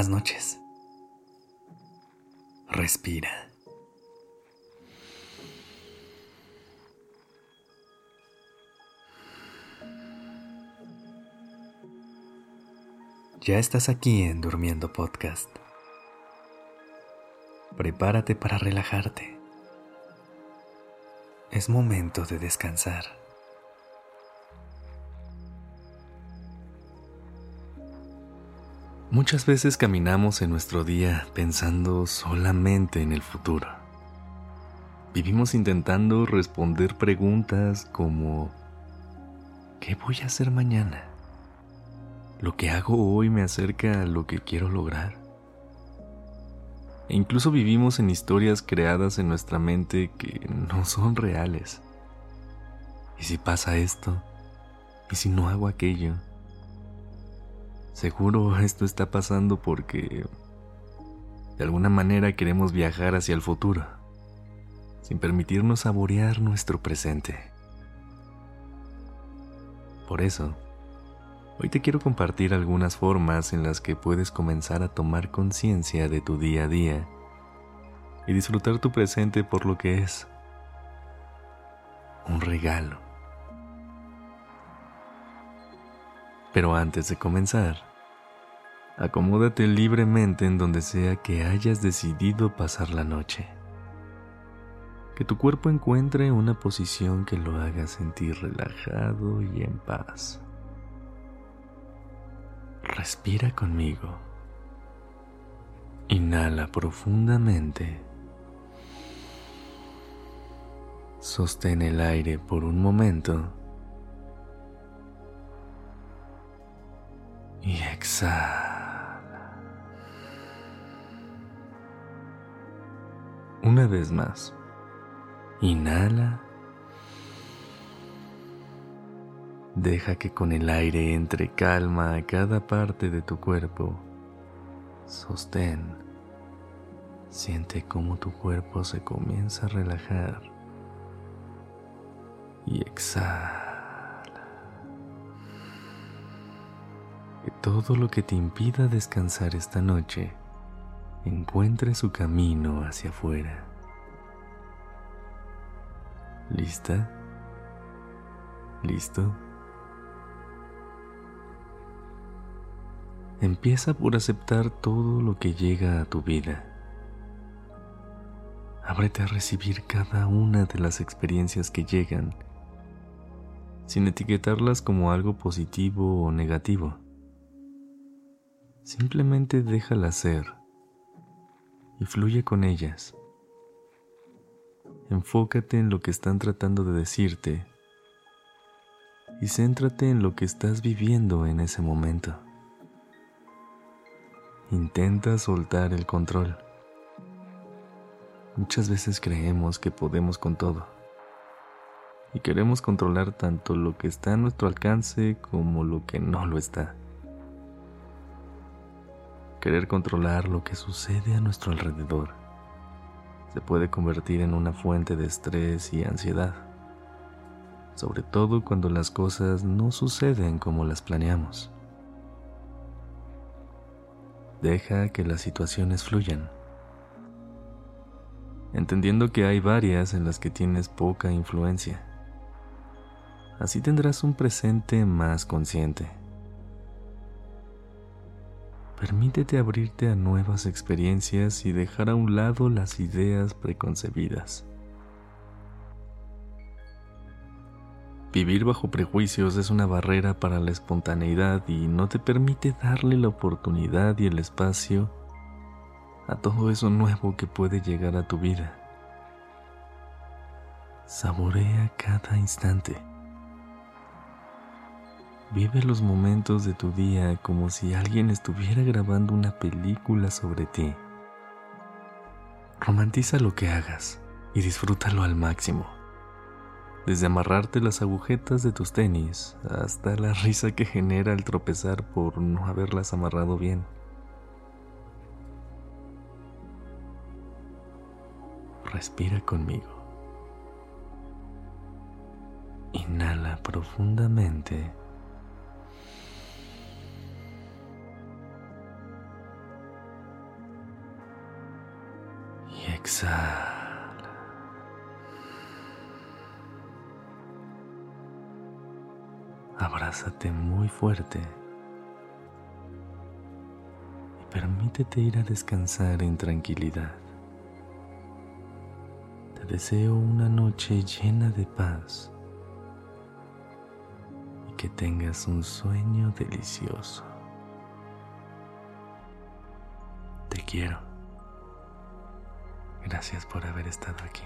Buenas noches. Respira. Ya estás aquí en Durmiendo Podcast. Prepárate para relajarte. Es momento de descansar. Muchas veces caminamos en nuestro día pensando solamente en el futuro. Vivimos intentando responder preguntas como ¿qué voy a hacer mañana? ¿Lo que hago hoy me acerca a lo que quiero lograr? E incluso vivimos en historias creadas en nuestra mente que no son reales. ¿Y si pasa esto? ¿Y si no hago aquello? Seguro esto está pasando porque de alguna manera queremos viajar hacia el futuro, sin permitirnos saborear nuestro presente. Por eso, hoy te quiero compartir algunas formas en las que puedes comenzar a tomar conciencia de tu día a día y disfrutar tu presente por lo que es un regalo. Pero antes de comenzar, acomódate libremente en donde sea que hayas decidido pasar la noche. Que tu cuerpo encuentre una posición que lo haga sentir relajado y en paz. Respira conmigo. Inhala profundamente. Sostén el aire por un momento. Una vez más. Inhala. Deja que con el aire entre calma a cada parte de tu cuerpo. Sostén. Siente cómo tu cuerpo se comienza a relajar. Y exhala. Que todo lo que te impida descansar esta noche encuentre su camino hacia afuera. ¿Lista? ¿Listo? Empieza por aceptar todo lo que llega a tu vida. Ábrete a recibir cada una de las experiencias que llegan, sin etiquetarlas como algo positivo o negativo. Simplemente déjalas ser y fluye con ellas. Enfócate en lo que están tratando de decirte y céntrate en lo que estás viviendo en ese momento. Intenta soltar el control. Muchas veces creemos que podemos con todo y queremos controlar tanto lo que está a nuestro alcance como lo que no lo está. Querer controlar lo que sucede a nuestro alrededor se puede convertir en una fuente de estrés y ansiedad, sobre todo cuando las cosas no suceden como las planeamos. Deja que las situaciones fluyan, entendiendo que hay varias en las que tienes poca influencia. Así tendrás un presente más consciente. Permítete abrirte a nuevas experiencias y dejar a un lado las ideas preconcebidas. Vivir bajo prejuicios es una barrera para la espontaneidad y no te permite darle la oportunidad y el espacio a todo eso nuevo que puede llegar a tu vida. Saborea cada instante. Vive los momentos de tu día como si alguien estuviera grabando una película sobre ti. Romantiza lo que hagas y disfrútalo al máximo desde amarrarte las agujetas de tus tenis hasta la risa que genera el tropezar por no haberlas amarrado bien. Respira conmigo. Inhala profundamente. Abrázate muy fuerte y permítete ir a descansar en tranquilidad. Te deseo una noche llena de paz y que tengas un sueño delicioso. Te quiero. Gracias por haber estado aquí.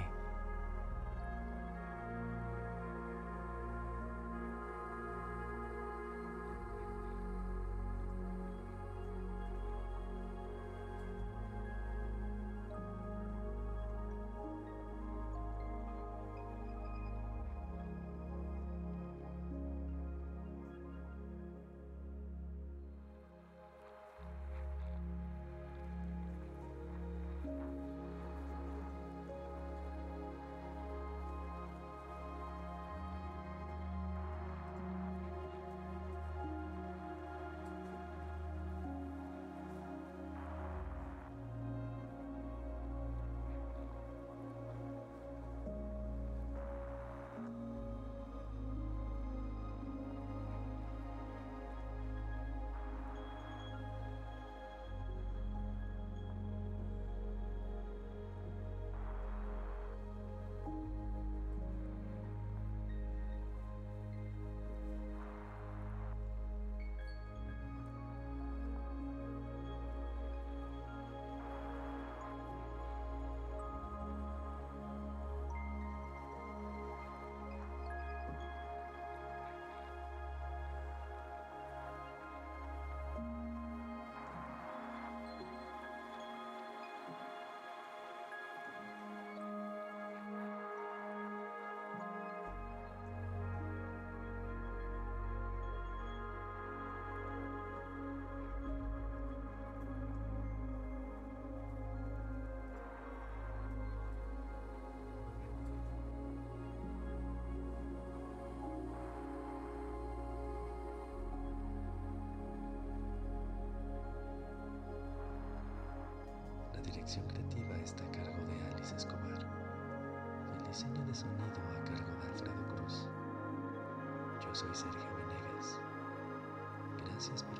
dirección creativa está a cargo de Alice Escobar y el diseño de sonido a cargo de Alfredo Cruz. Yo soy Sergio Venegas. Gracias por